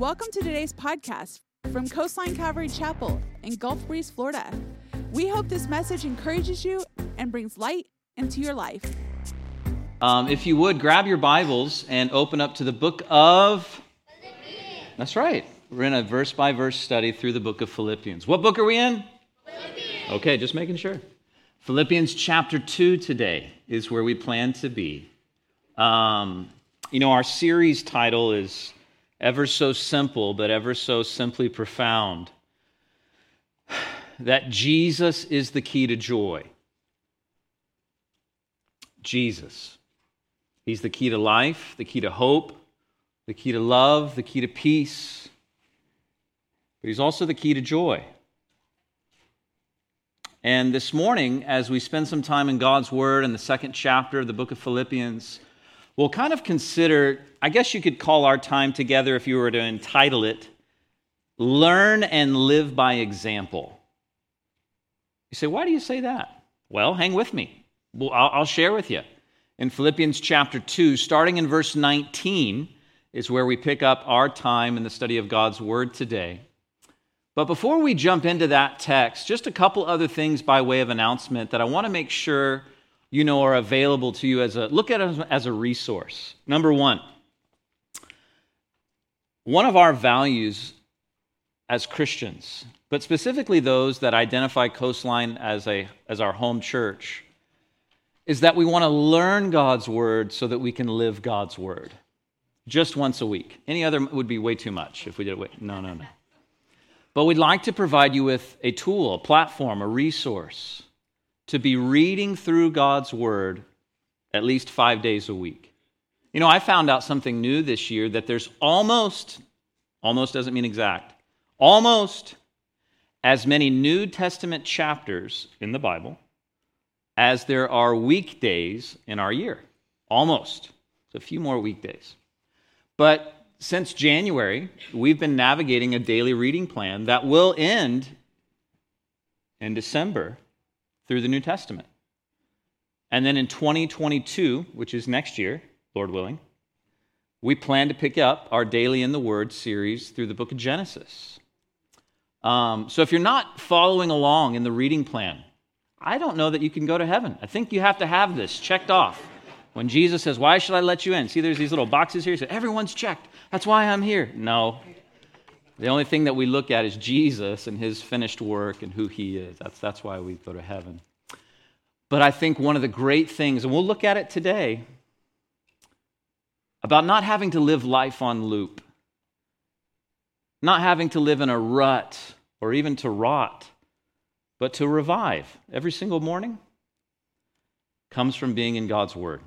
Welcome to today's podcast from Coastline Calvary Chapel in Gulf Breeze, Florida. We hope this message encourages you and brings light into your life. Um, if you would, grab your Bibles and open up to the book of. That's right. We're in a verse by verse study through the book of Philippians. What book are we in? Philippians. Okay, just making sure. Philippians chapter 2 today is where we plan to be. Um, you know, our series title is Ever So Simple, but Ever So Simply Profound. That Jesus is the key to joy. Jesus. He's the key to life, the key to hope, the key to love, the key to peace. But he's also the key to joy. And this morning, as we spend some time in God's Word in the second chapter of the book of Philippians, we'll kind of consider, I guess you could call our time together, if you were to entitle it, Learn and Live by Example. You say, why do you say that? Well, hang with me. Well, I'll, I'll share with you. In Philippians chapter 2, starting in verse 19, is where we pick up our time in the study of God's Word today. But before we jump into that text, just a couple other things by way of announcement that I want to make sure you know are available to you as a look at as a resource. Number one, one of our values as Christians, but specifically those that identify Coastline as, a, as our home church, is that we want to learn God's word so that we can live God's word just once a week. Any other would be way too much if we did it. No, no, no. But we'd like to provide you with a tool, a platform, a resource to be reading through God's Word at least five days a week. You know, I found out something new this year that there's almost, almost doesn't mean exact, almost as many New Testament chapters in the Bible as there are weekdays in our year. Almost. It's a few more weekdays. But since January, we've been navigating a daily reading plan that will end in December through the New Testament. And then in 2022, which is next year, Lord willing, we plan to pick up our Daily in the Word series through the book of Genesis. Um, so if you're not following along in the reading plan, I don't know that you can go to heaven. I think you have to have this checked off. When Jesus says, Why should I let you in? See, there's these little boxes here. He Everyone's checked. That's why I'm here. No. The only thing that we look at is Jesus and his finished work and who he is. That's, that's why we go to heaven. But I think one of the great things, and we'll look at it today, about not having to live life on loop, not having to live in a rut or even to rot, but to revive every single morning, comes from being in God's Word.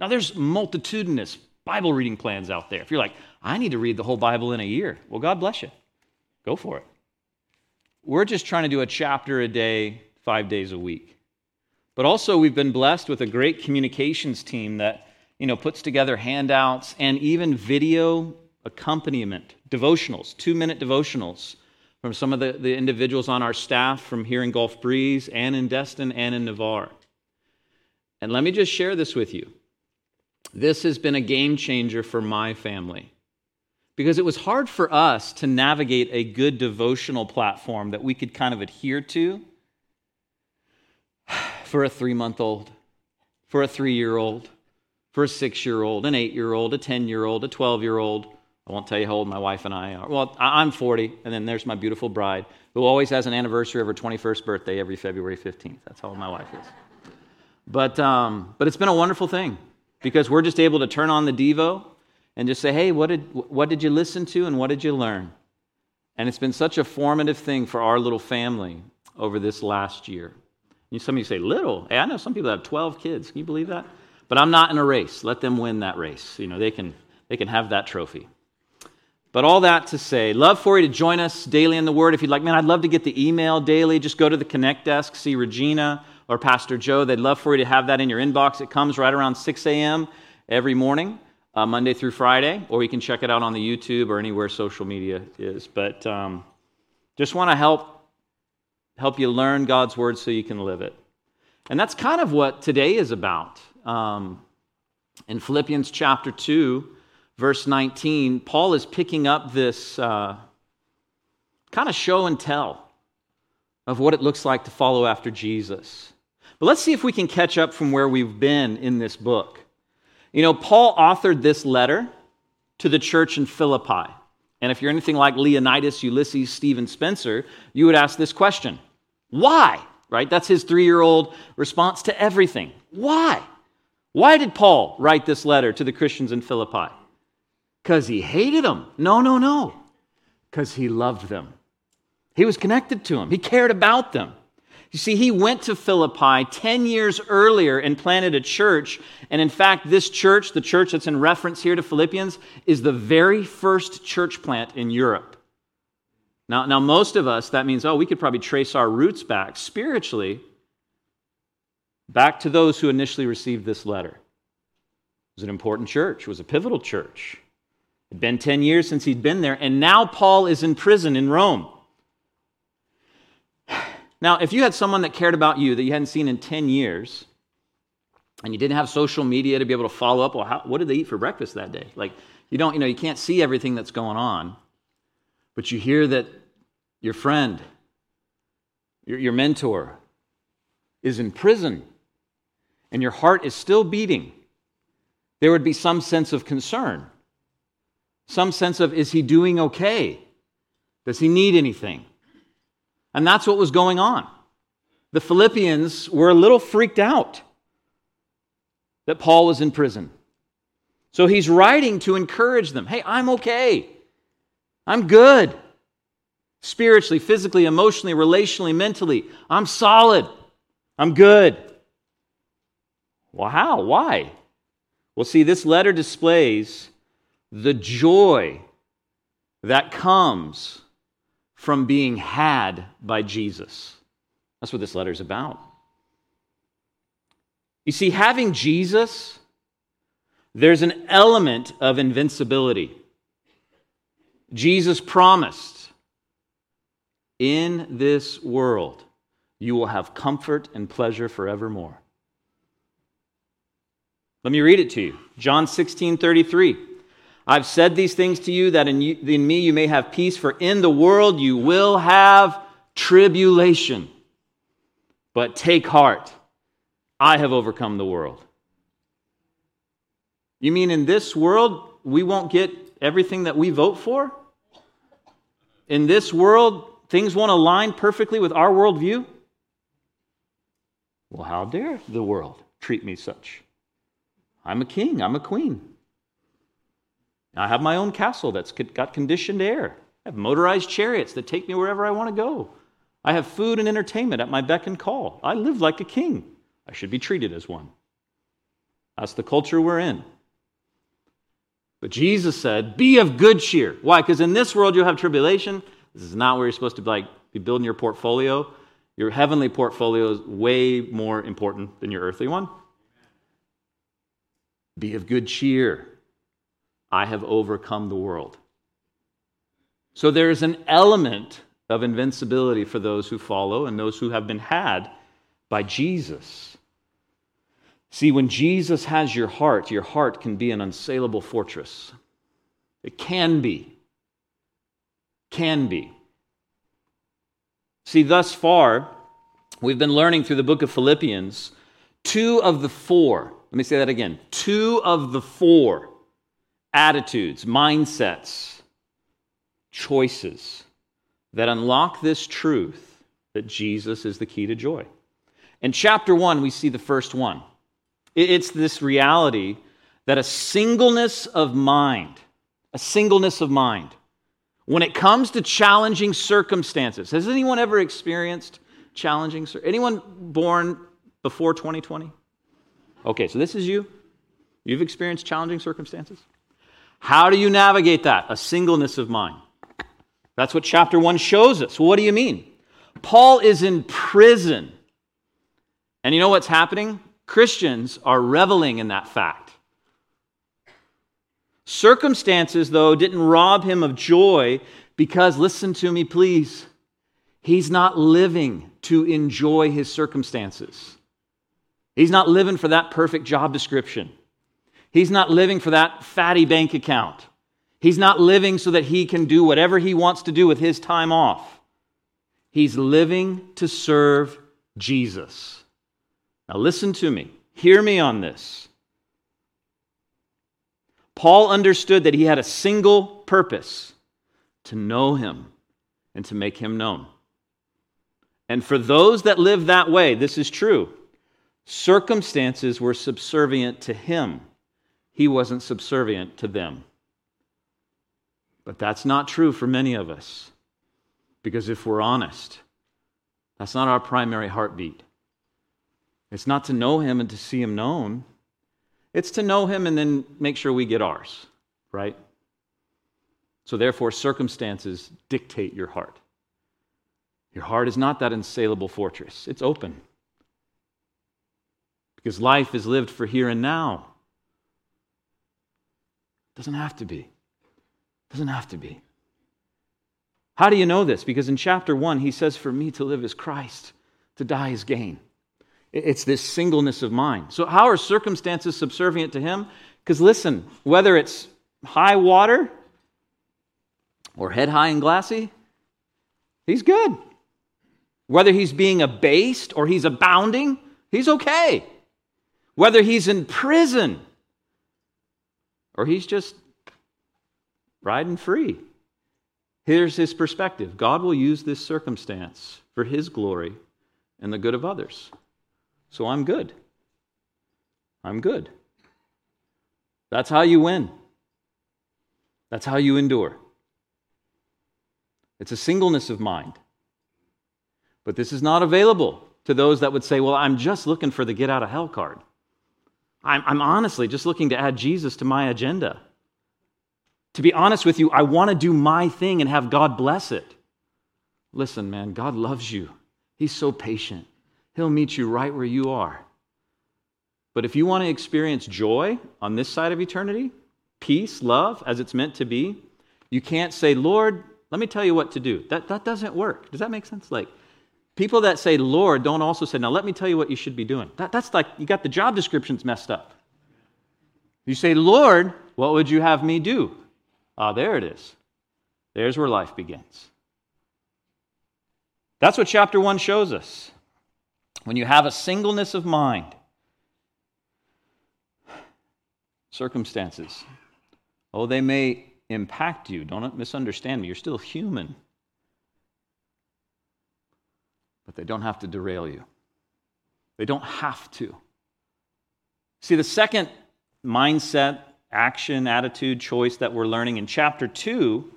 Now, there's multitudinous Bible reading plans out there. If you're like, I need to read the whole Bible in a year, well, God bless you. Go for it. We're just trying to do a chapter a day, five days a week. But also, we've been blessed with a great communications team that you know, puts together handouts and even video accompaniment, devotionals, two minute devotionals from some of the, the individuals on our staff from here in Gulf Breeze and in Destin and in Navarre. And let me just share this with you. This has been a game changer for my family because it was hard for us to navigate a good devotional platform that we could kind of adhere to for a three month old, for a three year old, for a six year old, an eight year old, a 10 year old, a 12 year old. I won't tell you how old my wife and I are. Well, I'm 40, and then there's my beautiful bride, who always has an anniversary of her 21st birthday every February 15th. That's how old my wife is. But, um, but it's been a wonderful thing because we're just able to turn on the Devo and just say, hey, what did, what did you listen to and what did you learn? And it's been such a formative thing for our little family over this last year. Some of you say, little. Hey, I know some people have 12 kids. Can you believe that? But I'm not in a race. Let them win that race. You know, they can, they can have that trophy. But all that to say, love for you to join us daily in the Word. If you'd like, man, I'd love to get the email daily. Just go to the Connect desk, see Regina or Pastor Joe. They'd love for you to have that in your inbox. It comes right around 6 a.m. every morning, uh, Monday through Friday, or you can check it out on the YouTube or anywhere social media is. But um, just want to help help you learn God's word so you can live it. And that's kind of what today is about. Um, in Philippians chapter 2, verse 19, Paul is picking up this uh, kind of show and tell of what it looks like to follow after Jesus. But let's see if we can catch up from where we've been in this book. You know, Paul authored this letter to the church in Philippi. And if you're anything like Leonidas, Ulysses, Stephen Spencer, you would ask this question Why? Right? That's his three year old response to everything. Why? Why did Paul write this letter to the Christians in Philippi? Because he hated them. No, no, no. Because he loved them. He was connected to them, he cared about them. You see, he went to Philippi 10 years earlier and planted a church. And in fact, this church, the church that's in reference here to Philippians, is the very first church plant in Europe. Now, now most of us, that means, oh, we could probably trace our roots back spiritually back to those who initially received this letter. It was an important church, it was a pivotal church. It had been 10 years since he'd been there, and now Paul is in prison in Rome. Now, if you had someone that cared about you that you hadn't seen in 10 years, and you didn't have social media to be able to follow up, well, how, what did they eat for breakfast that day? Like, you don't, you know, you can't see everything that's going on, but you hear that your friend, your, your mentor, is in prison, and your heart is still beating. There would be some sense of concern, some sense of, is he doing okay? Does he need anything? And that's what was going on. The Philippians were a little freaked out that Paul was in prison. So he's writing to encourage them hey, I'm okay. I'm good. Spiritually, physically, emotionally, relationally, mentally. I'm solid. I'm good. Well, how? Why? Well, see, this letter displays the joy that comes from being had by Jesus. That's what this letter is about. You see, having Jesus, there's an element of invincibility. Jesus promised, in this world, you will have comfort and pleasure forevermore. Let me read it to you. John 16 33. I've said these things to you that in, you, in me you may have peace, for in the world you will have tribulation. But take heart, I have overcome the world. You mean in this world we won't get everything that we vote for? In this world, things won't align perfectly with our worldview? Well, how dare the world treat me such? I'm a king, I'm a queen. I have my own castle that's got conditioned air. I have motorized chariots that take me wherever I want to go. I have food and entertainment at my beck and call. I live like a king. I should be treated as one. That's the culture we're in. But Jesus said, Be of good cheer. Why? Because in this world you'll have tribulation. This is not where you're supposed to be, like, be building your portfolio. Your heavenly portfolio is way more important than your earthly one. Be of good cheer. I have overcome the world. So there is an element of invincibility for those who follow and those who have been had by Jesus. See, when Jesus has your heart, your heart can be an unsaleable fortress. It can be. Can be. See, thus far, we've been learning through the book of Philippians two of the four. Let me say that again. Two of the four attitudes, mindsets, choices that unlock this truth that Jesus is the key to joy. In chapter one, we see the first one. It's this reality that a singleness of mind, a singleness of mind, when it comes to challenging circumstances, has anyone ever experienced challenging? Anyone born before 2020? Okay, so this is you. You've experienced challenging circumstances? How do you navigate that? A singleness of mind. That's what chapter 1 shows us. What do you mean? Paul is in prison. And you know what's happening? Christians are reveling in that fact. Circumstances, though, didn't rob him of joy because, listen to me, please, he's not living to enjoy his circumstances. He's not living for that perfect job description. He's not living for that fatty bank account. He's not living so that he can do whatever he wants to do with his time off. He's living to serve Jesus. Now, listen to me. Hear me on this. Paul understood that he had a single purpose to know him and to make him known. And for those that live that way, this is true. Circumstances were subservient to him, he wasn't subservient to them. But that's not true for many of us. Because if we're honest, that's not our primary heartbeat. It's not to know him and to see him known. It's to know him and then make sure we get ours, right? So, therefore, circumstances dictate your heart. Your heart is not that insaleable fortress, it's open. Because life is lived for here and now. Doesn't have to be. Doesn't have to be. How do you know this? Because in chapter 1, he says, For me to live is Christ, to die is gain. It's this singleness of mind. So, how are circumstances subservient to him? Because listen, whether it's high water or head high and glassy, he's good. Whether he's being abased or he's abounding, he's okay. Whether he's in prison or he's just riding free. Here's his perspective God will use this circumstance for his glory and the good of others. So I'm good. I'm good. That's how you win. That's how you endure. It's a singleness of mind. But this is not available to those that would say, Well, I'm just looking for the get out of hell card. I'm, I'm honestly just looking to add Jesus to my agenda. To be honest with you, I want to do my thing and have God bless it. Listen, man, God loves you. He's so patient. He'll meet you right where you are. But if you want to experience joy on this side of eternity, peace, love, as it's meant to be, you can't say, Lord, let me tell you what to do. That, that doesn't work. Does that make sense? Like, people that say Lord don't also say, now let me tell you what you should be doing. That, that's like, you got the job descriptions messed up. You say, Lord, what would you have me do? Ah, there it is. There's where life begins. That's what chapter 1 shows us. When you have a singleness of mind, circumstances, oh, they may impact you. Don't misunderstand me. You're still human. But they don't have to derail you. They don't have to. See, the second mindset, action, attitude, choice that we're learning in chapter 2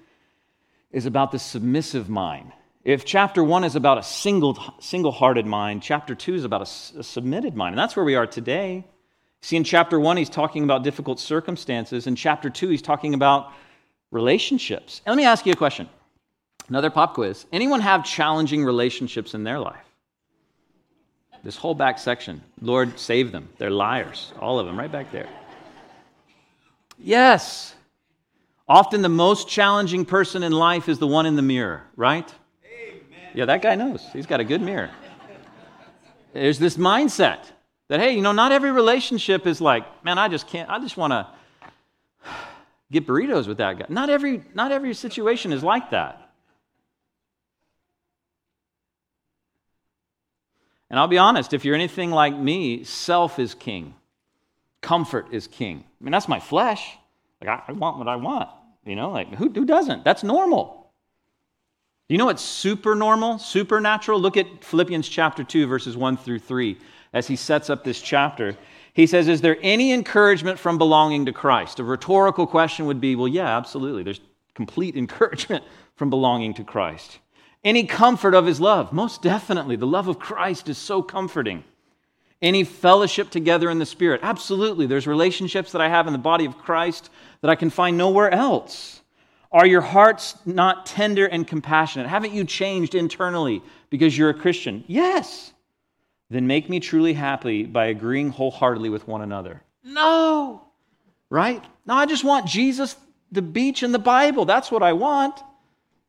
is about the submissive mind. If chapter 1 is about a single, single-hearted mind, chapter 2 is about a, a submitted mind. And that's where we are today. See, in chapter 1, he's talking about difficult circumstances. In chapter 2, he's talking about relationships. And let me ask you a question. Another pop quiz. Anyone have challenging relationships in their life? This whole back section. Lord, save them. They're liars. All of them, right back there. Yes. Often the most challenging person in life is the one in the mirror, right? Amen. Yeah, that guy knows. He's got a good mirror. There's this mindset that, hey, you know, not every relationship is like, man, I just can't, I just want to get burritos with that guy. Not every, not every situation is like that. And I'll be honest, if you're anything like me, self is king. Comfort is king. I mean, that's my flesh. Like, I, want what I want. You know, like, who, who doesn't? That's normal. You know what's super normal, supernatural? Look at Philippians chapter 2, verses 1 through 3, as he sets up this chapter. He says, Is there any encouragement from belonging to Christ? A rhetorical question would be, Well, yeah, absolutely. There's complete encouragement from belonging to Christ. Any comfort of his love? Most definitely. The love of Christ is so comforting. Any fellowship together in the Spirit? Absolutely. There's relationships that I have in the body of Christ that I can find nowhere else. Are your hearts not tender and compassionate? Haven't you changed internally because you're a Christian? Yes then make me truly happy by agreeing wholeheartedly with one another. No, right? No, I just want Jesus, the beach, and the Bible. That's what I want.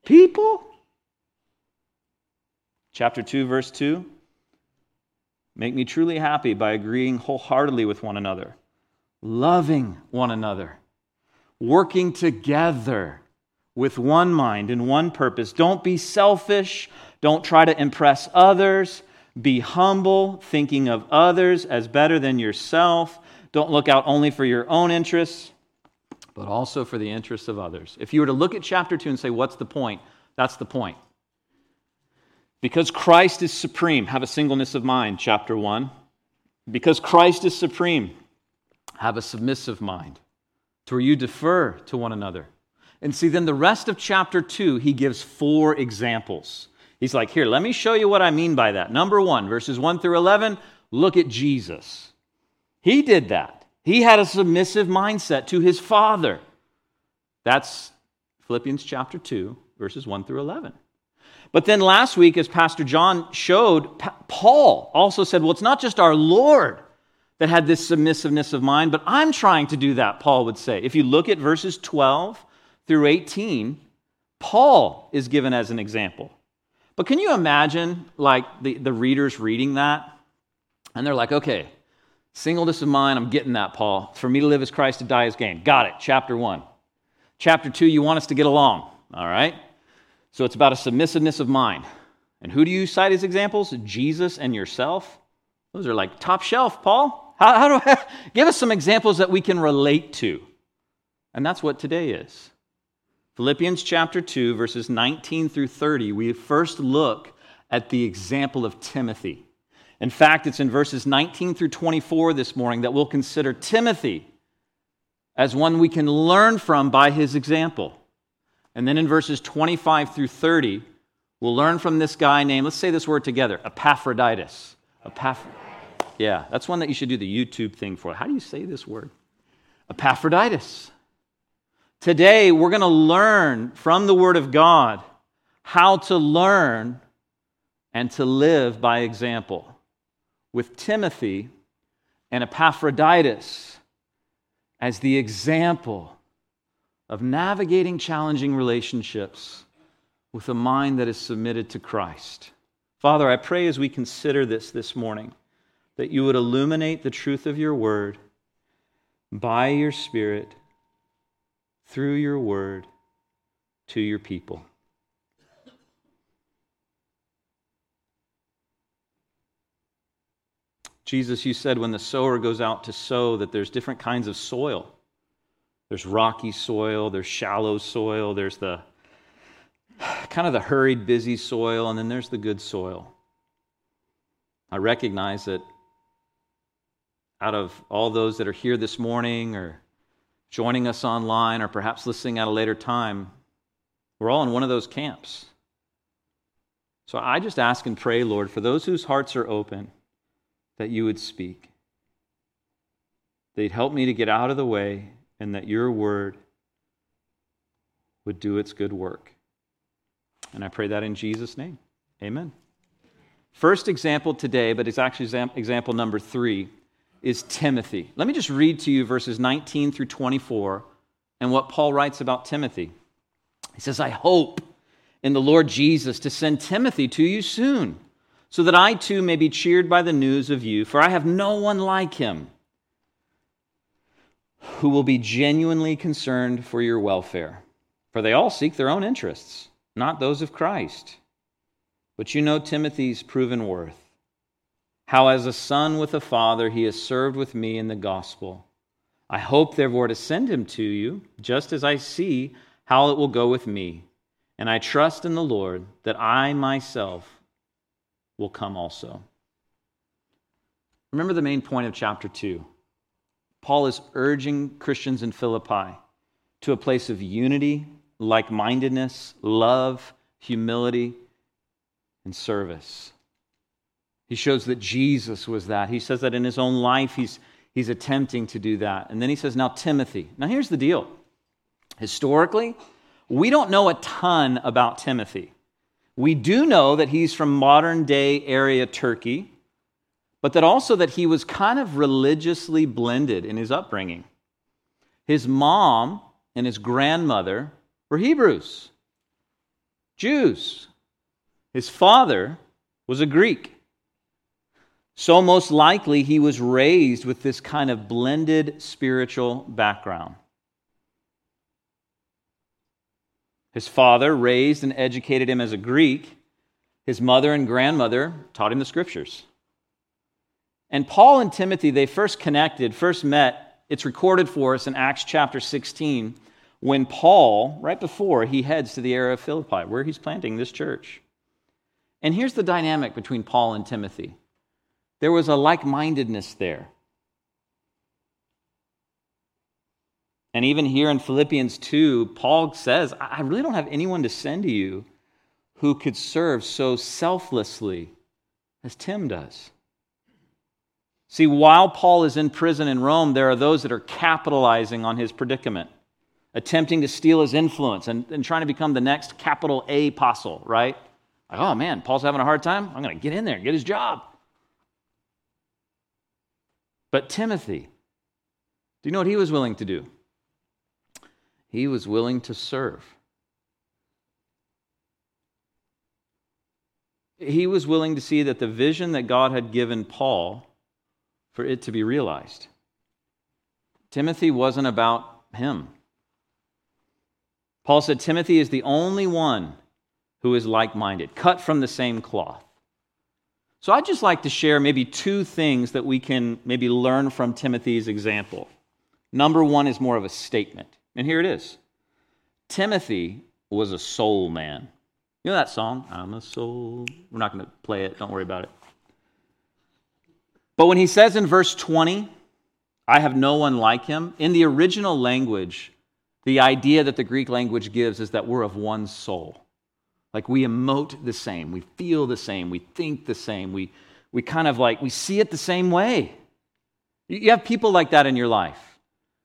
People. Chapter 2, verse 2. Make me truly happy by agreeing wholeheartedly with one another, loving one another, working together with one mind and one purpose. Don't be selfish. Don't try to impress others. Be humble, thinking of others as better than yourself. Don't look out only for your own interests, but also for the interests of others. If you were to look at chapter 2 and say, What's the point? That's the point. Because Christ is supreme, have a singleness of mind, chapter 1. Because Christ is supreme, have a submissive mind, to where you defer to one another. And see, then the rest of chapter 2, he gives four examples. He's like, Here, let me show you what I mean by that. Number one, verses 1 through 11, look at Jesus. He did that. He had a submissive mindset to his Father. That's Philippians chapter 2, verses 1 through 11. But then last week, as Pastor John showed, Paul also said, Well, it's not just our Lord that had this submissiveness of mind, but I'm trying to do that, Paul would say. If you look at verses 12 through 18, Paul is given as an example. But can you imagine, like, the, the readers reading that? And they're like, okay, singleness of mind, I'm getting that, Paul. For me to live as Christ, to die as gain. Got it, chapter one. Chapter two, you want us to get along, all right? So it's about a submissiveness of mind. And who do you cite as examples? Jesus and yourself. Those are like top shelf, Paul. How, how do I give us some examples that we can relate to? And that's what today is. Philippians chapter 2, verses 19 through 30, we first look at the example of Timothy. In fact, it's in verses 19 through 24 this morning that we'll consider Timothy as one we can learn from by his example. And then in verses 25 through 30, we'll learn from this guy named, let's say this word together, Epaphroditus. Epaph- yeah, that's one that you should do the YouTube thing for. How do you say this word? Epaphroditus. Today, we're going to learn from the Word of God how to learn and to live by example with Timothy and Epaphroditus as the example of navigating challenging relationships with a mind that is submitted to Christ. Father, I pray as we consider this this morning that you would illuminate the truth of your word by your Spirit, through your word, to your people. Jesus, you said when the sower goes out to sow that there's different kinds of soil. There's rocky soil, there's shallow soil, there's the kind of the hurried, busy soil, and then there's the good soil. I recognize that out of all those that are here this morning or joining us online or perhaps listening at a later time, we're all in one of those camps. So I just ask and pray, Lord, for those whose hearts are open, that you would speak. They'd help me to get out of the way and that your word would do its good work. And I pray that in Jesus' name. Amen. First example today, but it's actually example number three, is Timothy. Let me just read to you verses 19 through 24 and what Paul writes about Timothy. He says, I hope in the Lord Jesus to send Timothy to you soon, so that I too may be cheered by the news of you, for I have no one like him who will be genuinely concerned for your welfare. For they all seek their own interests, not those of Christ. But you know Timothy's proven worth. How, as a son with a father, he has served with me in the gospel. I hope, therefore, to send him to you, just as I see how it will go with me. And I trust in the Lord that I myself will come also. Remember the main point of chapter 2 Paul is urging Christians in Philippi to a place of unity, like mindedness, love, humility, and service. He shows that Jesus was that. He says that in his own life, he's, he's attempting to do that. And then he says, Now, Timothy. Now, here's the deal. Historically, we don't know a ton about Timothy. We do know that he's from modern day area Turkey but that also that he was kind of religiously blended in his upbringing. His mom and his grandmother were Hebrews, Jews. His father was a Greek. So, most likely, he was raised with this kind of blended spiritual background. His father raised and educated him as a Greek. His mother and grandmother taught him the scriptures. And Paul and Timothy, they first connected, first met. It's recorded for us in Acts chapter 16 when Paul, right before he heads to the area of Philippi, where he's planting this church. And here's the dynamic between Paul and Timothy there was a like mindedness there. And even here in Philippians 2, Paul says, I really don't have anyone to send to you who could serve so selflessly as Tim does. See, while Paul is in prison in Rome, there are those that are capitalizing on his predicament, attempting to steal his influence and, and trying to become the next capital A apostle, right? Like, oh man, Paul's having a hard time. I'm going to get in there and get his job. But Timothy, do you know what he was willing to do? He was willing to serve. He was willing to see that the vision that God had given Paul for it to be realized. Timothy wasn't about him. Paul said Timothy is the only one who is like minded, cut from the same cloth. So I'd just like to share maybe two things that we can maybe learn from Timothy's example. Number one is more of a statement, and here it is Timothy was a soul man. You know that song? I'm a soul. We're not going to play it, don't worry about it. But when he says in verse 20, I have no one like him, in the original language, the idea that the Greek language gives is that we're of one soul. Like we emote the same, we feel the same, we think the same, we, we kind of like, we see it the same way. You have people like that in your life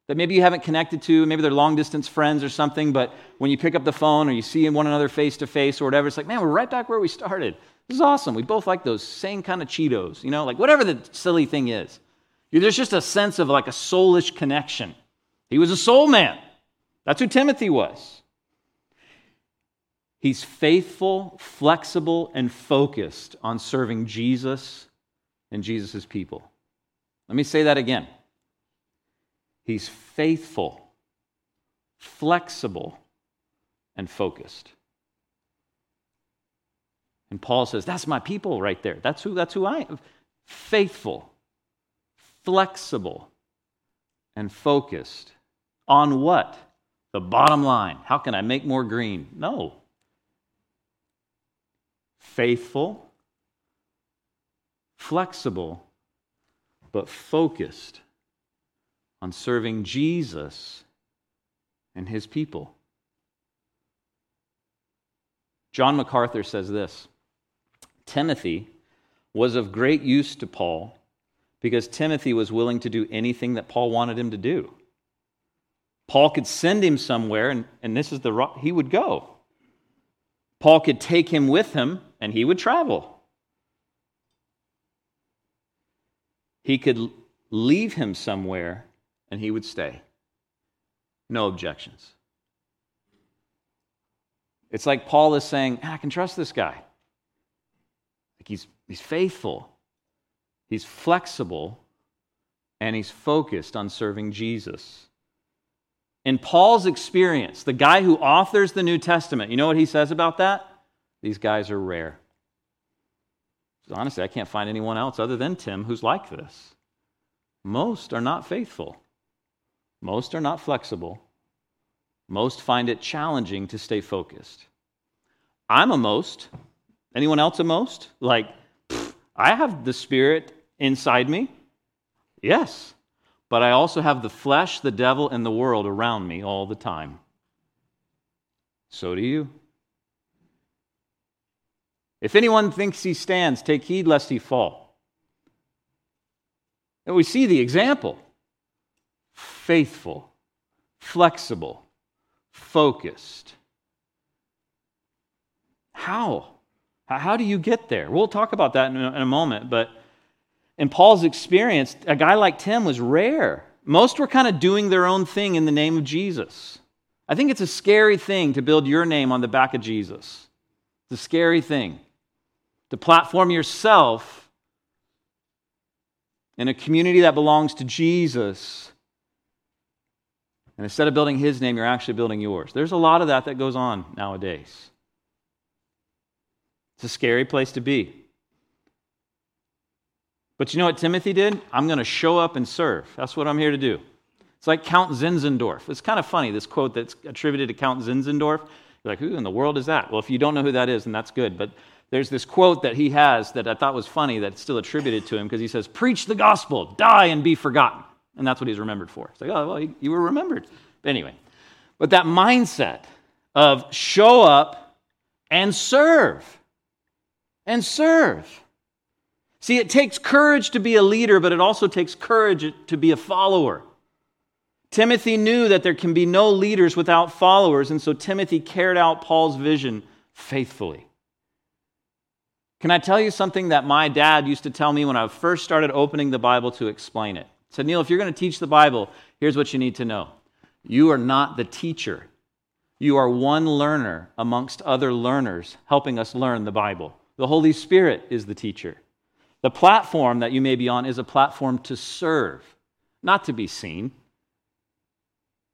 that maybe you haven't connected to, maybe they're long distance friends or something, but when you pick up the phone or you see one another face to face or whatever, it's like, man, we're right back where we started. This is awesome. We both like those same kind of Cheetos, you know, like whatever the silly thing is. There's just a sense of like a soulish connection. He was a soul man. That's who Timothy was. He's faithful, flexible, and focused on serving Jesus and Jesus' people. Let me say that again. He's faithful, flexible, and focused. And Paul says, That's my people right there. That's who, that's who I am. Faithful, flexible, and focused. On what? The bottom line. How can I make more green? No faithful, flexible, but focused on serving Jesus and his people. John MacArthur says this Timothy was of great use to Paul because Timothy was willing to do anything that Paul wanted him to do. Paul could send him somewhere, and, and this is the he would go. Paul could take him with him and he would travel. He could leave him somewhere and he would stay. No objections. It's like Paul is saying, ah, I can trust this guy. Like he's, he's faithful, he's flexible, and he's focused on serving Jesus. In Paul's experience, the guy who authors the New Testament, you know what he says about that? These guys are rare. Honestly, I can't find anyone else other than Tim who's like this. Most are not faithful, most are not flexible, most find it challenging to stay focused. I'm a most. Anyone else at most? Like, I have the Spirit inside me. Yes but I also have the flesh, the devil, and the world around me all the time. So do you. If anyone thinks he stands, take heed lest he fall. And we see the example faithful, flexible, focused. How? How do you get there? We'll talk about that in a, moment, but in Paul's experience, a guy like Tim was rare. Most were kind of doing their own thing in the name of Jesus. I think it's a scary thing to build your name on the back of Jesus. It's a scary thing. To platform yourself in a community that belongs to Jesus. And instead of building his name, you're actually building yours. There's a lot of that that goes on nowadays. It's a scary place to be. But you know what Timothy did? I'm going to show up and serve. That's what I'm here to do. It's like Count Zinzendorf. It's kind of funny, this quote that's attributed to Count Zinzendorf. You're like, who in the world is that? Well, if you don't know who that is, then that's good. But there's this quote that he has that I thought was funny that's still attributed to him because he says, Preach the gospel, die and be forgotten. And that's what he's remembered for. It's like, oh, well, you were remembered. But anyway, but that mindset of show up and serve and serve. See, it takes courage to be a leader, but it also takes courage to be a follower. Timothy knew that there can be no leaders without followers, and so Timothy carried out Paul's vision faithfully. Can I tell you something that my dad used to tell me when I first started opening the Bible to explain it? He said, Neil, if you're going to teach the Bible, here's what you need to know. You are not the teacher. You are one learner amongst other learners helping us learn the Bible. The Holy Spirit is the teacher. The platform that you may be on is a platform to serve, not to be seen.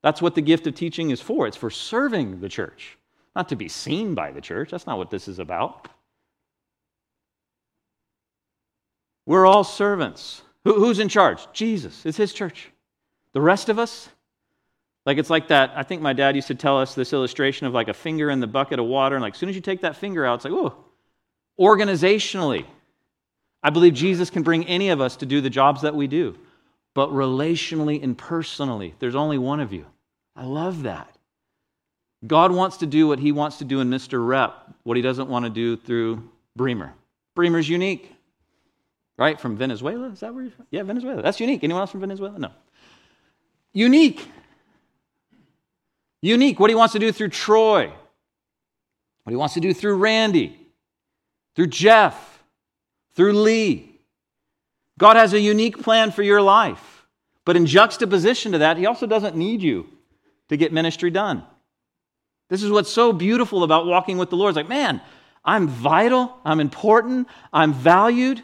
That's what the gift of teaching is for. It's for serving the church, not to be seen by the church. That's not what this is about. We're all servants. who's in charge? Jesus. It's his church. The rest of us, like it's like that. I think my dad used to tell us this illustration of like a finger in the bucket of water, and like as soon as you take that finger out, it's like, oh, organizationally. I believe Jesus can bring any of us to do the jobs that we do but relationally and personally. There's only one of you. I love that. God wants to do what he wants to do in Mr. Rep, what he doesn't want to do through Bremer. Bremer's unique, right? From Venezuela? Is that where you're from? Yeah, Venezuela. That's unique. Anyone else from Venezuela? No. Unique. Unique. What he wants to do through Troy, what he wants to do through Randy, through Jeff, through Lee. God has a unique plan for your life. But in juxtaposition to that, He also doesn't need you to get ministry done. This is what's so beautiful about walking with the Lord. It's like, man, I'm vital, I'm important, I'm valued.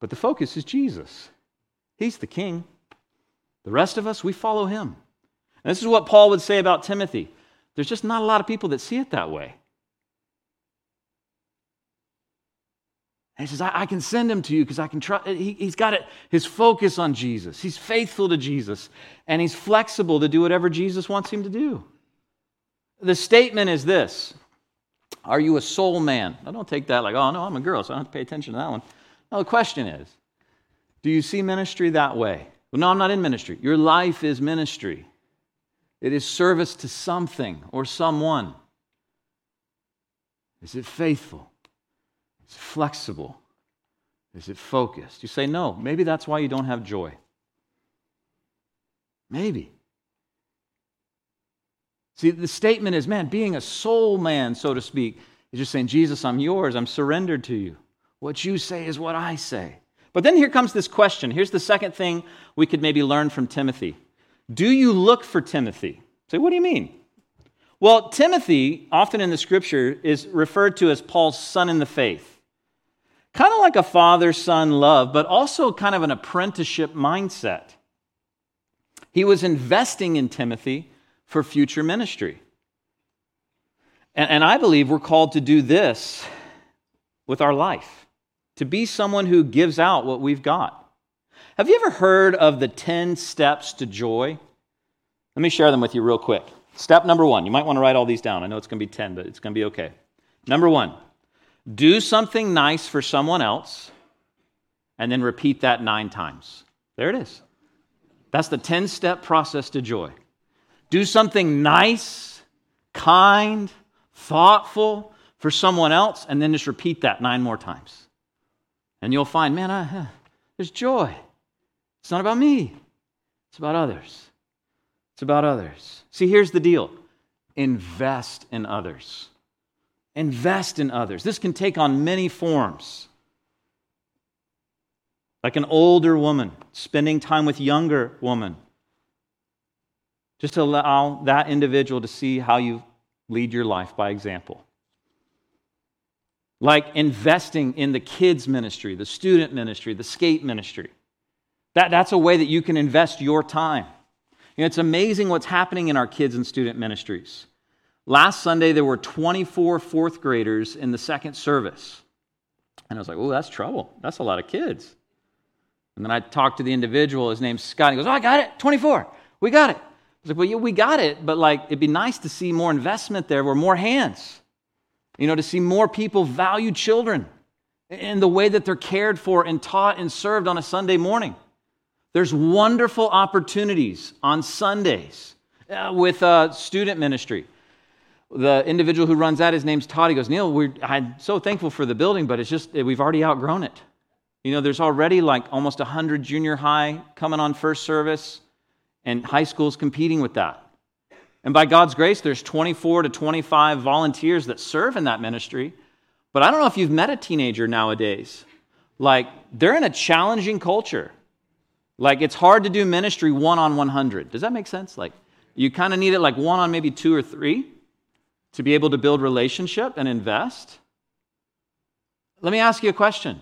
But the focus is Jesus. He's the king. The rest of us, we follow him. And this is what Paul would say about Timothy. There's just not a lot of people that see it that way. And he says, I, I can send him to you because I can trust. He, he's got it, his focus on Jesus. He's faithful to Jesus, and he's flexible to do whatever Jesus wants him to do. The statement is this Are you a soul man? Now, don't take that like, oh, no, I'm a girl, so I don't have to pay attention to that one. No, the question is Do you see ministry that way? Well, no, I'm not in ministry. Your life is ministry, it is service to something or someone. Is it faithful? Is it flexible? Is it focused? You say, no, maybe that's why you don't have joy. Maybe. See, the statement is, man, being a soul man, so to speak, is just saying, Jesus, I'm yours. I'm surrendered to you. What you say is what I say. But then here comes this question. Here's the second thing we could maybe learn from Timothy. Do you look for Timothy? Say, what do you mean? Well, Timothy, often in the scripture, is referred to as Paul's son in the faith kind of like a father son love, but also kind of an apprenticeship mindset. He was investing in Timothy for future ministry. And, and, I believe we're called to do this with our life to be someone who gives out what we've got. Have you ever heard of the 10 steps to joy? Let me share them with you real quick. Step number one, you might want to write all these down. I know it's going to be 10, but it's going to be okay. Number one, do something nice for someone else, and then repeat that nine times. There it is. That's the 10 step process to joy. Do something nice, kind, thoughtful for someone else, and then just repeat that nine more times. And you'll find, man, I, there's joy. It's not about me, it's about others. It's about others. See, here's the deal invest in others. Invest in others. This can take on many forms. Like an older woman spending time with younger woman. Just allow that individual to see how you lead your life by example. like investing in the kids' ministry, the student ministry, the skate ministry. That, that's a way that you can invest your time. You know, it's amazing what's happening in our kids and student ministries. Last Sunday, there were 24 fourth graders in the second service. And I was like, oh, that's trouble. That's a lot of kids. And then I talked to the individual. His name's Scott. He goes, oh, I got it. 24. We got it. I was like, well, yeah, we got it, but like, it'd be nice to see more investment there, where more hands. You know, to see more people value children in the way that they're cared for and taught and served on a Sunday morning. There's wonderful opportunities on Sundays uh, with uh, student ministry. The individual who runs that, his name's Todd. He goes, Neil, we're, I'm so thankful for the building, but it's just, we've already outgrown it. You know, there's already like almost 100 junior high coming on first service, and high schools competing with that. And by God's grace, there's 24 to 25 volunteers that serve in that ministry. But I don't know if you've met a teenager nowadays. Like, they're in a challenging culture. Like, it's hard to do ministry one on 100. Does that make sense? Like, you kind of need it like one on maybe two or three to be able to build relationship and invest. Let me ask you a question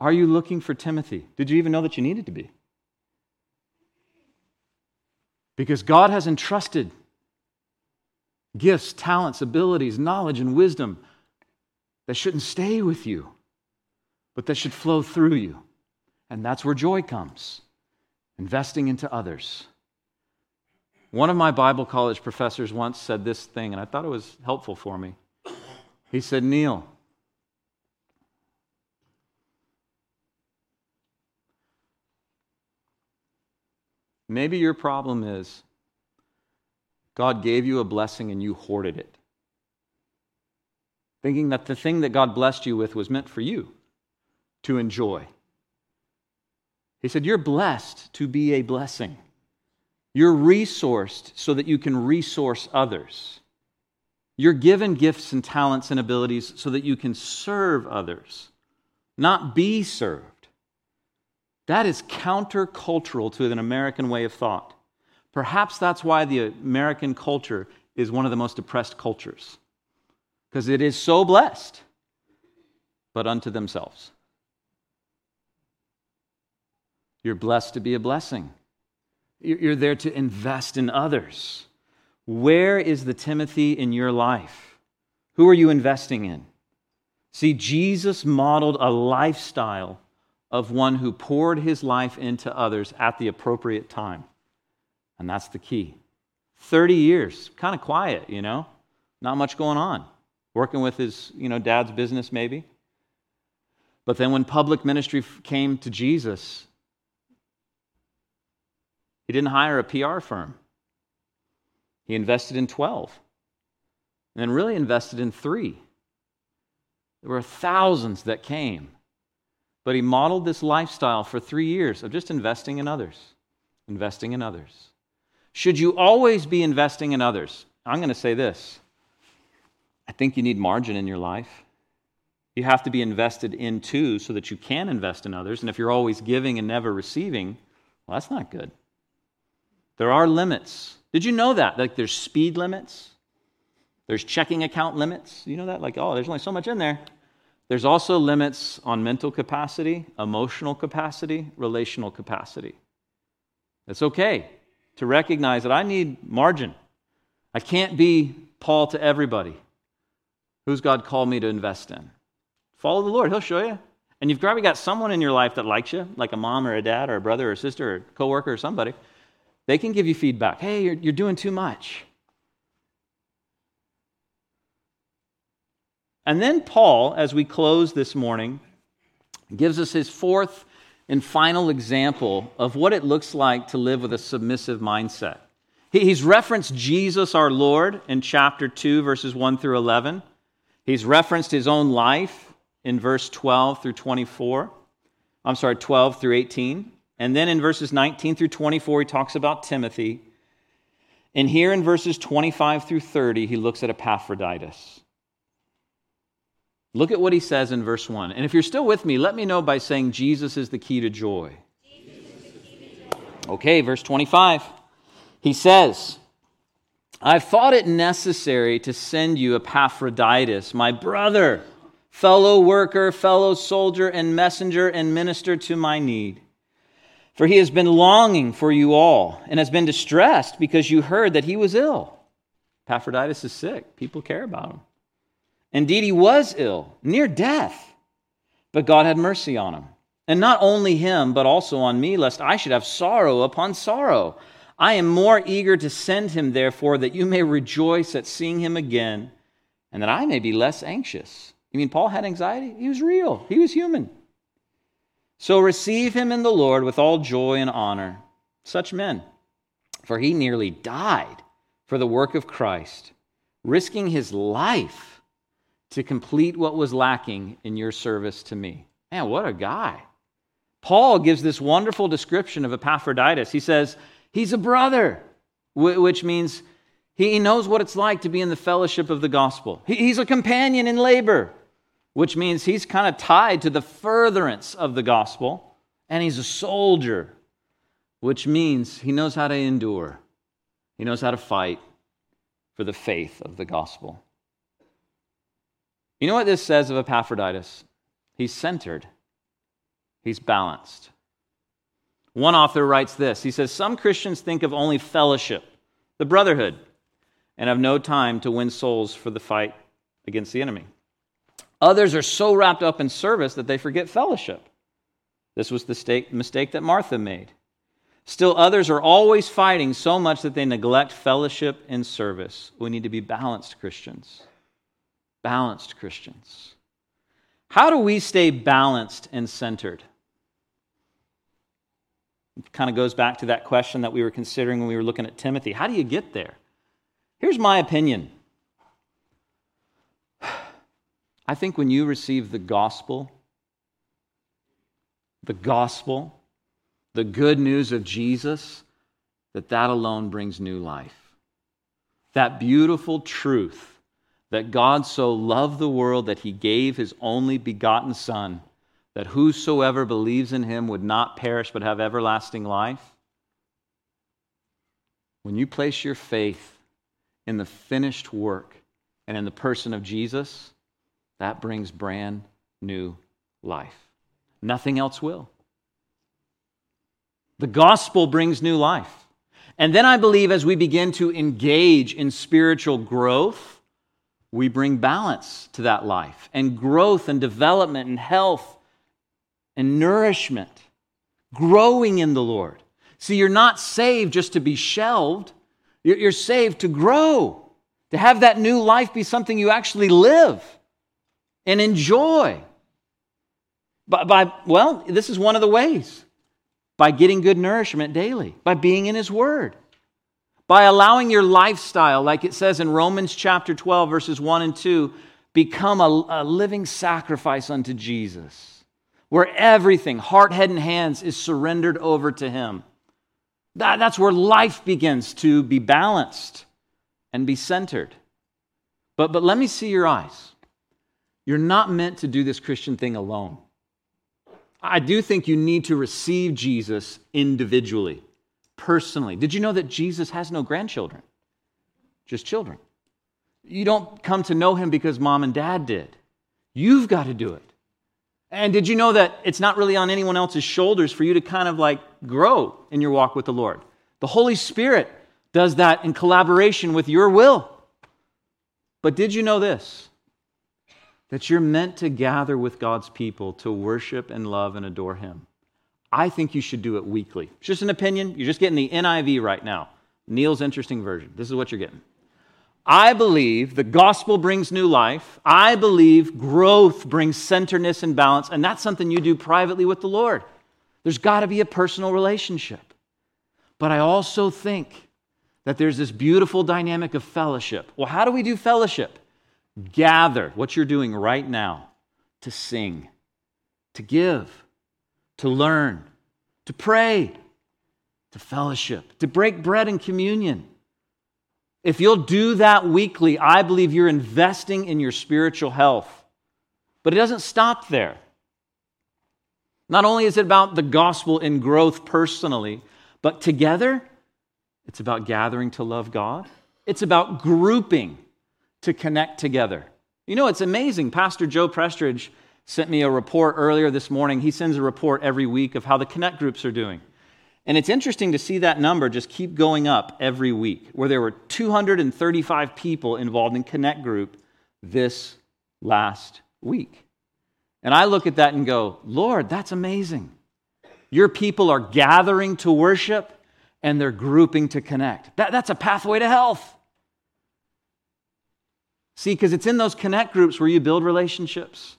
Are you looking for Timothy? Did you even know that you needed to be? Because God has entrusted gifts, talents, abilities, knowledge, and wisdom that shouldn't stay with you, but that should flow through you. And that's where joy comes investing into others. One of my Bible college professors once said this thing, and I thought it was helpful for me. He said, Neil, Maybe your problem is God gave you a blessing and you hoarded it, thinking that the thing that God blessed you with was meant for you to enjoy. He said, You're blessed to be a blessing. You're resourced so that you can resource others. You're given gifts and talents and abilities so that you can serve others, not be served. That is countercultural to an American way of thought. Perhaps that's why the American culture is one of the most depressed cultures, because it is so blessed, but unto themselves. You're blessed to be a blessing. You're there to invest in others. Where is the Timothy in your life? Who are you investing in? See, Jesus modeled a lifestyle of one who poured his life into others at the appropriate time. And that's the key. 30 years, kind of quiet, you know, not much going on. Working with his, you know, dad's business maybe. But then when public ministry came to Jesus, he didn't hire a PR firm. He invested in 12 and then really invested in three. There were thousands that came but he modeled this lifestyle for three years of just investing in others, investing in others. Should you always be investing in others? I'm going to say this I think you need margin in your life. You have to be invested in too so that you can invest in others. And if you're always giving and never receiving, well, that's not good. There are limits. Did you know that? Like there's speed limits, there's checking account limits. You know that? Like, oh, there's only so much in there. There's also limits on mental capacity, emotional capacity, relational capacity. It's okay to recognize that I need margin. I can't be Paul to everybody. Who's God called me to invest in? Follow the Lord, He'll show you. And you've probably got someone in your life that likes you, like a mom or a dad or a brother or a sister or a coworker or somebody. They can give you feedback. Hey, you're, you're doing too much. And then Paul, as we close this morning, gives us his fourth and final example of what it looks like to live with a submissive mindset. He's referenced Jesus our Lord in chapter 2, verses 1 through 11. He's referenced his own life in verse 12 through 24. I'm sorry, 12 through 18. And then in verses 19 through 24, he talks about Timothy. And here in verses 25 through 30, he looks at Epaphroditus. Look at what he says in verse 1. And if you're still with me, let me know by saying Jesus is the key to joy. Okay, verse 25. He says, I've thought it necessary to send you Epaphroditus, my brother, fellow worker, fellow soldier, and messenger, and minister to my need. For he has been longing for you all and has been distressed because you heard that he was ill. Epaphroditus is sick. People care about him. Indeed, he was ill, near death, but God had mercy on him. And not only him, but also on me, lest I should have sorrow upon sorrow. I am more eager to send him, therefore, that you may rejoice at seeing him again, and that I may be less anxious. You mean Paul had anxiety? He was real, he was human. So receive him in the Lord with all joy and honor, such men, for he nearly died for the work of Christ, risking his life to complete what was lacking in your service to me. Man, what a guy. Paul gives this wonderful description of Epaphroditus. He says, He's a brother, which means he knows what it's like to be in the fellowship of the gospel. He's a companion in labor which means he's kind of tied to the furtherance of the gospel, and he's a soldier, which means he knows how to endure, he knows how to fight for the faith of the gospel. You know what this says of Epaphroditus? He's centered, he's balanced. One author writes this He says, Some Christians think of only fellowship, the brotherhood, and have no time to win souls for the fight against the enemy. Others are so wrapped up in service that they forget fellowship. This was the mistake that Martha made. Still, others are always fighting so much that they neglect fellowship and service. We need to be balanced Christians. Balanced Christians. How do we stay balanced and centered? It kind of goes back to that question that we were considering when we were looking at Timothy. How do you get there? Here's my opinion I think when you receive the gospel, the gospel, the good news of Jesus, that that alone brings new life. That beautiful truth that God so loved the world that he gave his only begotten Son, that whosoever believes in him would not perish but have everlasting life. When you place your faith in the finished work and in the person of Jesus, that brings brand new life. Nothing else will. The gospel brings new life. And then I believe as we begin to engage in spiritual growth, we bring balance to that life and growth and development and health and nourishment, growing in the Lord. See, you're not saved just to be shelved, you're saved to grow, to have that new life be something you actually live and enjoy. By, by, well, this is one of the ways by getting good nourishment daily, by being in His Word, by allowing your lifestyle, like it says in Romans chapter 12, verses 1 and 2, become a, a living sacrifice unto Jesus, where everything, heart, head, and hands, is surrendered over to Him. That, that's where life begins to be balanced and be centered. But, but let me see your eyes. You're not meant to do this Christian thing alone. I do think you need to receive Jesus individually, personally. Did you know that Jesus has no grandchildren? Just children. You don't come to know him because mom and dad did. You've got to do it. And did you know that it's not really on anyone else's shoulders for you to kind of like grow in your walk with the Lord? The Holy Spirit does that in collaboration with your will. But did you know this? That you're meant to gather with God's people to worship and love and adore Him. I think you should do it weekly. It's just an opinion. You're just getting the NIV right now. Neil's interesting version. This is what you're getting. I believe the gospel brings new life. I believe growth brings centeredness and balance, and that's something you do privately with the Lord. There's got to be a personal relationship. But I also think that there's this beautiful dynamic of fellowship. Well, how do we do fellowship? Gather, what you're doing right now, to sing, to give, to learn, to pray, to fellowship, to break bread and communion. If you'll do that weekly, I believe you're investing in your spiritual health. But it doesn't stop there. Not only is it about the gospel and growth personally, but together, it's about gathering to love God. It's about grouping to connect together You know, it's amazing. Pastor Joe Prestridge sent me a report earlier this morning. He sends a report every week of how the Connect groups are doing. And it's interesting to see that number just keep going up every week, where there were 235 people involved in Connect group this last week. And I look at that and go, Lord, that's amazing. Your people are gathering to worship and they're grouping to connect. That, that's a pathway to health. See, because it's in those connect groups where you build relationships,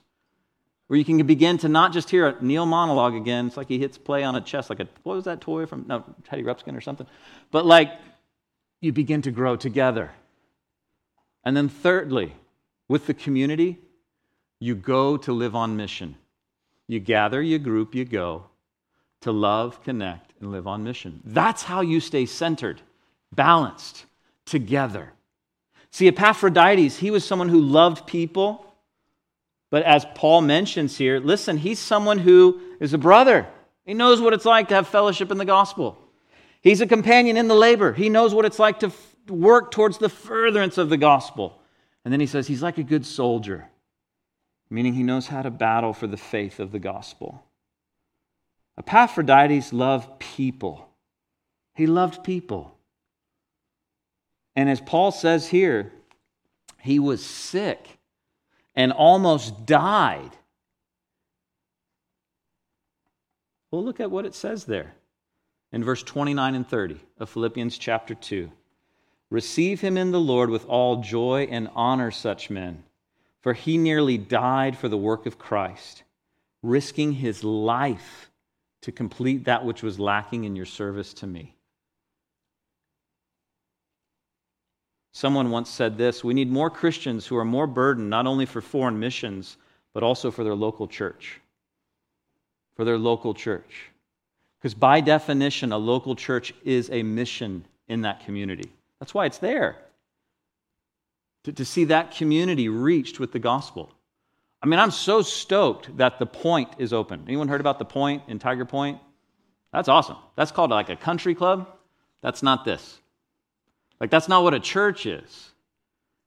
where you can begin to not just hear a Neil monologue again. It's like he hits play on a chest, like a, what was that toy from, no, Teddy Ruxpin or something. But like, you begin to grow together. And then, thirdly, with the community, you go to live on mission. You gather, you group, you go to love, connect, and live on mission. That's how you stay centered, balanced, together. See, Epaphroditus, he was someone who loved people. But as Paul mentions here, listen, he's someone who is a brother. He knows what it's like to have fellowship in the gospel. He's a companion in the labor. He knows what it's like to f- work towards the furtherance of the gospel. And then he says he's like a good soldier, meaning he knows how to battle for the faith of the gospel. Epaphroditus loved people. He loved people. And as Paul says here, he was sick and almost died. Well, look at what it says there in verse 29 and 30 of Philippians chapter 2. Receive him in the Lord with all joy and honor such men, for he nearly died for the work of Christ, risking his life to complete that which was lacking in your service to me. Someone once said this We need more Christians who are more burdened not only for foreign missions, but also for their local church. For their local church. Because by definition, a local church is a mission in that community. That's why it's there. To, to see that community reached with the gospel. I mean, I'm so stoked that the point is open. Anyone heard about the point in Tiger Point? That's awesome. That's called like a country club. That's not this. Like, that's not what a church is.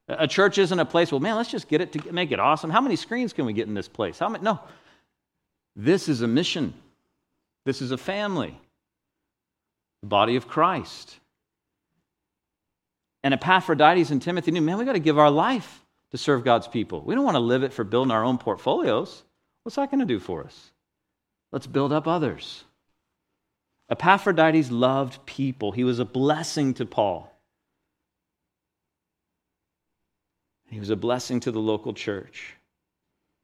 A church isn't a place, well, man, let's just get it to make it awesome. How many screens can we get in this place? How many? No. This is a mission. This is a family, the body of Christ. And Epaphroditus and Timothy knew, man, we got to give our life to serve God's people. We don't want to live it for building our own portfolios. What's that going to do for us? Let's build up others. Epaphroditus loved people, he was a blessing to Paul. He was a blessing to the local church.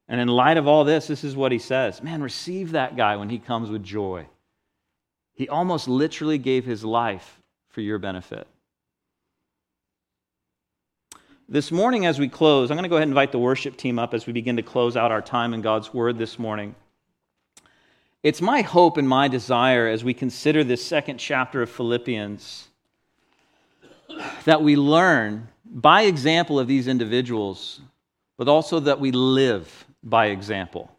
And in light of all this, this is what he says Man, receive that guy when he comes with joy. He almost literally gave his life for your benefit. This morning, as we close, I'm going to go ahead and invite the worship team up as we begin to close out our time in God's Word this morning. It's my hope and my desire as we consider this second chapter of Philippians that we learn by example of these individuals, but also that we live by example.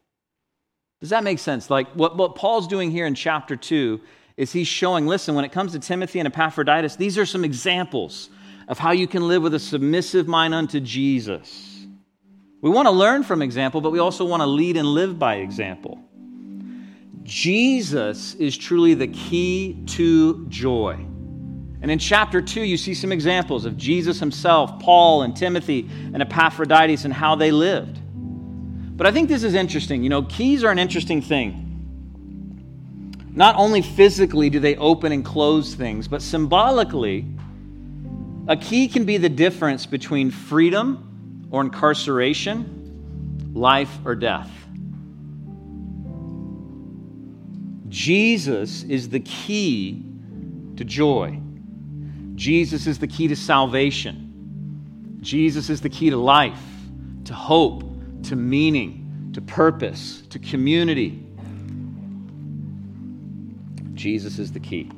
Does that make sense? Like what, what Paul's doing here in chapter 2 is he's showing listen, when it comes to Timothy and Epaphroditus, these are some examples of how you can live with a submissive mind unto Jesus. We want to learn from example, but we also want to lead and live by example. Jesus is truly the key to joy. And in chapter 2, you see some examples of Jesus himself, Paul and Timothy and Epaphroditus, and how they lived. But I think this is interesting. You know, keys are an interesting thing. Not only physically do they open and close things, but symbolically, a key can be the difference between freedom or incarceration, life or death. Jesus is the key to joy. Jesus is the key to salvation. Jesus is the key to life, to hope, to meaning, to purpose, to community. Jesus is the key.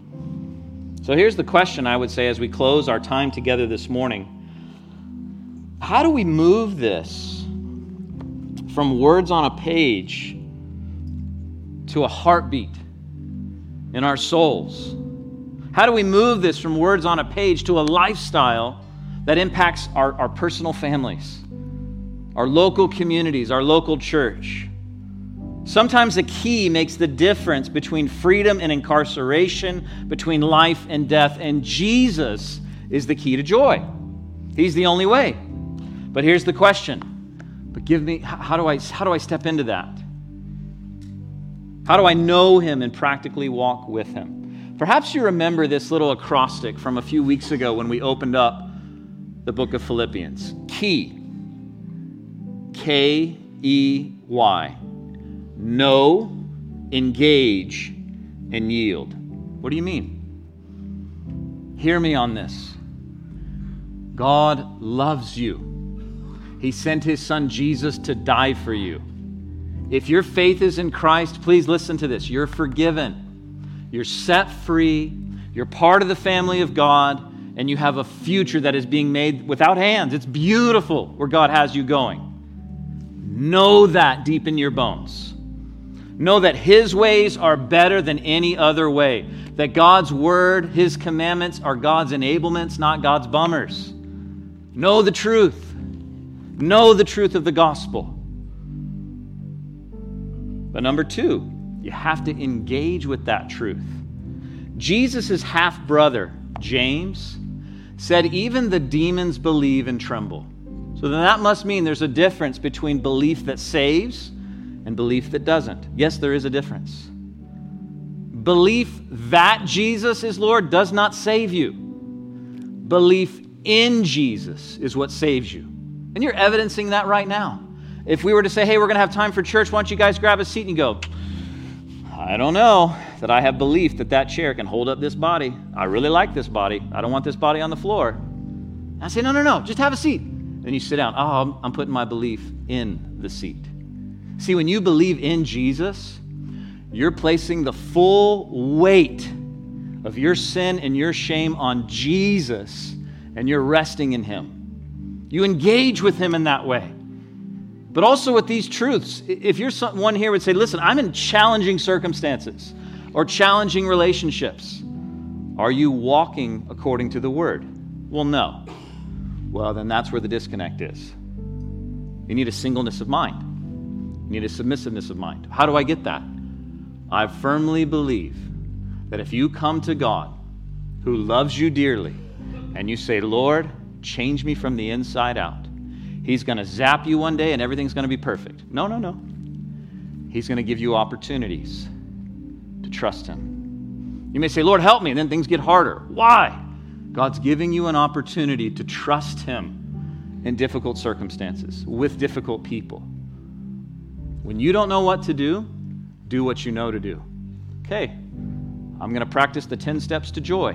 So here's the question I would say as we close our time together this morning How do we move this from words on a page to a heartbeat in our souls? How do we move this from words on a page to a lifestyle that impacts our, our personal families, our local communities, our local church. Sometimes the key makes the difference between freedom and incarceration, between life and death, and Jesus is the key to joy. He's the only way. But here's the question. But give me how do I how do I step into that? How do I know him and practically walk with him? Perhaps you remember this little acrostic from a few weeks ago when we opened up the book of Philippians. Key. K E Y. Know, engage, and yield. What do you mean? Hear me on this. God loves you. He sent his son Jesus to die for you. If your faith is in Christ, please listen to this. You're forgiven, you're set free, you're part of the family of God, and you have a future that is being made without hands. It's beautiful where God has you going. Know that deep in your bones. Know that His ways are better than any other way. That God's word, His commandments are God's enablements, not God's bummers. Know the truth. Know the truth of the gospel. But number two, you have to engage with that truth. Jesus' half brother, James, said, Even the demons believe and tremble. So then that must mean there's a difference between belief that saves and belief that doesn't. Yes, there is a difference. Belief that Jesus is Lord does not save you. Belief in Jesus is what saves you. And you're evidencing that right now. If we were to say, hey, we're going to have time for church, why don't you guys grab a seat and go, I don't know that I have belief that that chair can hold up this body. I really like this body. I don't want this body on the floor. I say, no, no, no, just have a seat. Then you sit down. Oh, I'm, I'm putting my belief in the seat. See, when you believe in Jesus, you're placing the full weight of your sin and your shame on Jesus, and you're resting in Him. You engage with Him in that way. But also with these truths, if you're someone here would say, listen, I'm in challenging circumstances or challenging relationships, are you walking according to the word? Well, no. Well, then that's where the disconnect is. You need a singleness of mind, you need a submissiveness of mind. How do I get that? I firmly believe that if you come to God, who loves you dearly, and you say, Lord, change me from the inside out, He's going to zap you one day and everything's going to be perfect. No, no, no. He's going to give you opportunities to trust Him. You may say, Lord, help me, and then things get harder. Why? God's giving you an opportunity to trust Him in difficult circumstances, with difficult people. When you don't know what to do, do what you know to do. Okay, I'm going to practice the 10 steps to joy.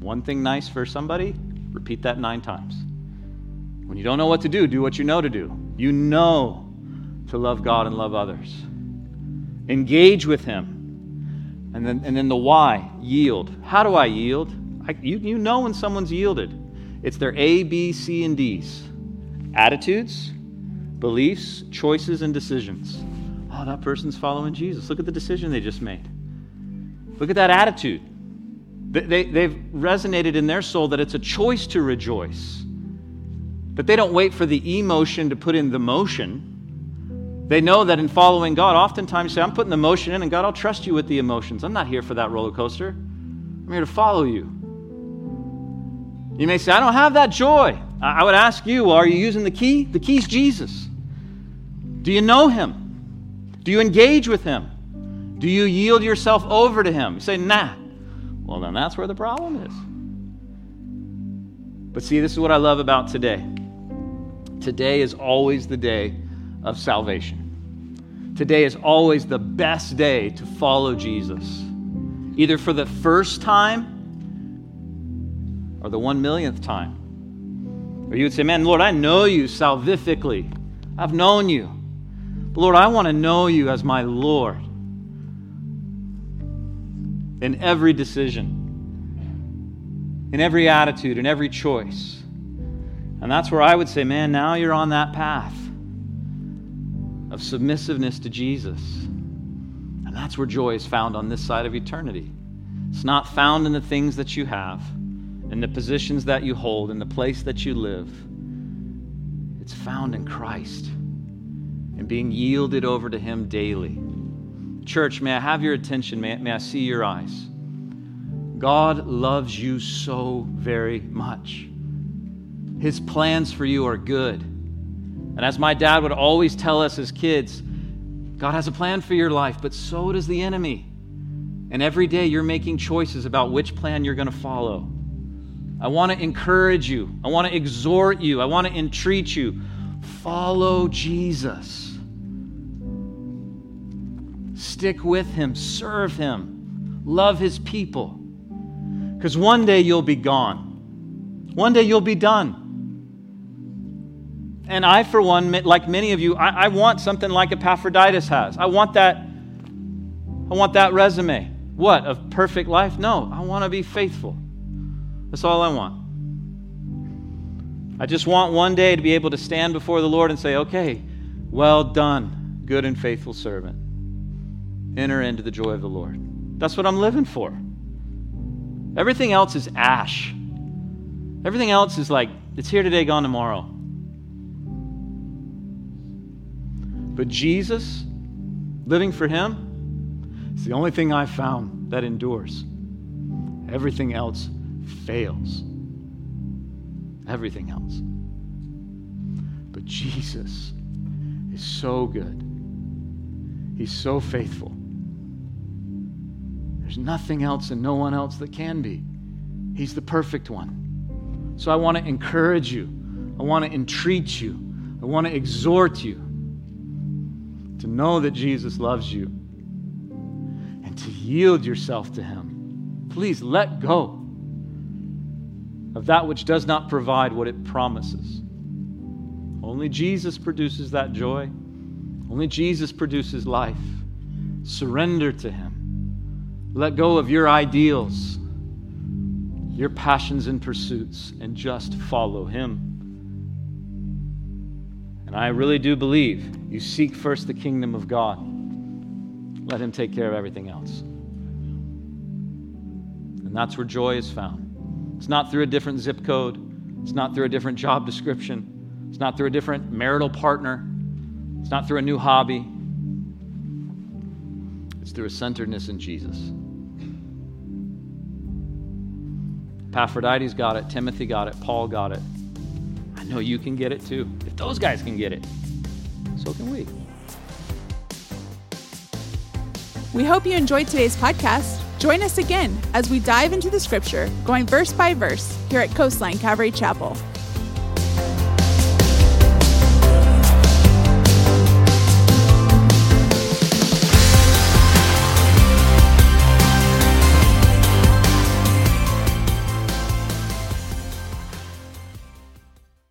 One thing nice for somebody, repeat that nine times. When you don't know what to do, do what you know to do. You know to love God and love others. Engage with Him. And then, and then the why yield. How do I yield? I, you, you know when someone's yielded. It's their A, B, C, and D's attitudes, beliefs, choices, and decisions. Oh, that person's following Jesus. Look at the decision they just made. Look at that attitude. They, they, have resonated in their soul that it's a choice to rejoice. But they don't wait for the emotion to put in the motion. They know that in following God, oftentimes say, I'm putting the motion in, and God, I'll trust you with the emotions. I'm not here for that roller coaster. I'm here to follow you. You may say, I don't have that joy. I would ask you, are you using the key? The key's Jesus. Do you know him? Do you engage with him? Do you yield yourself over to him? You say, nah. Well, then that's where the problem is. But see, this is what I love about today. Today is always the day of salvation. Today is always the best day to follow Jesus, either for the first time or the one millionth time. Or you would say, Man, Lord, I know you salvifically. I've known you. But Lord, I want to know you as my Lord in every decision, in every attitude, in every choice. And that's where I would say, man, now you're on that path of submissiveness to Jesus. And that's where joy is found on this side of eternity. It's not found in the things that you have, in the positions that you hold, in the place that you live. It's found in Christ and being yielded over to Him daily. Church, may I have your attention? May, may I see your eyes? God loves you so very much. His plans for you are good. And as my dad would always tell us as kids, God has a plan for your life, but so does the enemy. And every day you're making choices about which plan you're going to follow. I want to encourage you. I want to exhort you. I want to entreat you. Follow Jesus. Stick with him. Serve him. Love his people. Because one day you'll be gone. One day you'll be done. And I, for one, like many of you, I, I want something like Epaphroditus has. I want that. I want that resume. What? Of perfect life? No, I want to be faithful. That's all I want. I just want one day to be able to stand before the Lord and say, okay, well done, good and faithful servant. Enter into the joy of the Lord. That's what I'm living for. Everything else is ash. Everything else is like, it's here today, gone tomorrow. But Jesus, living for Him, is the only thing I've found that endures. Everything else fails. Everything else. But Jesus is so good. He's so faithful. There's nothing else and no one else that can be. He's the perfect one. So I want to encourage you. I want to entreat you. I want to exhort you to know that Jesus loves you and to yield yourself to Him. Please let go of that which does not provide what it promises. Only Jesus produces that joy. Only Jesus produces life. Surrender to Him. Let go of your ideals, your passions and pursuits, and just follow Him. And I really do believe you seek first the kingdom of God. Let Him take care of everything else. And that's where joy is found. It's not through a different zip code, it's not through a different job description, it's not through a different marital partner, it's not through a new hobby. It's through a centeredness in Jesus. Epaphroditus got it, Timothy got it, Paul got it. I know you can get it too. If those guys can get it, so can we. We hope you enjoyed today's podcast. Join us again as we dive into the scripture, going verse by verse, here at Coastline Calvary Chapel.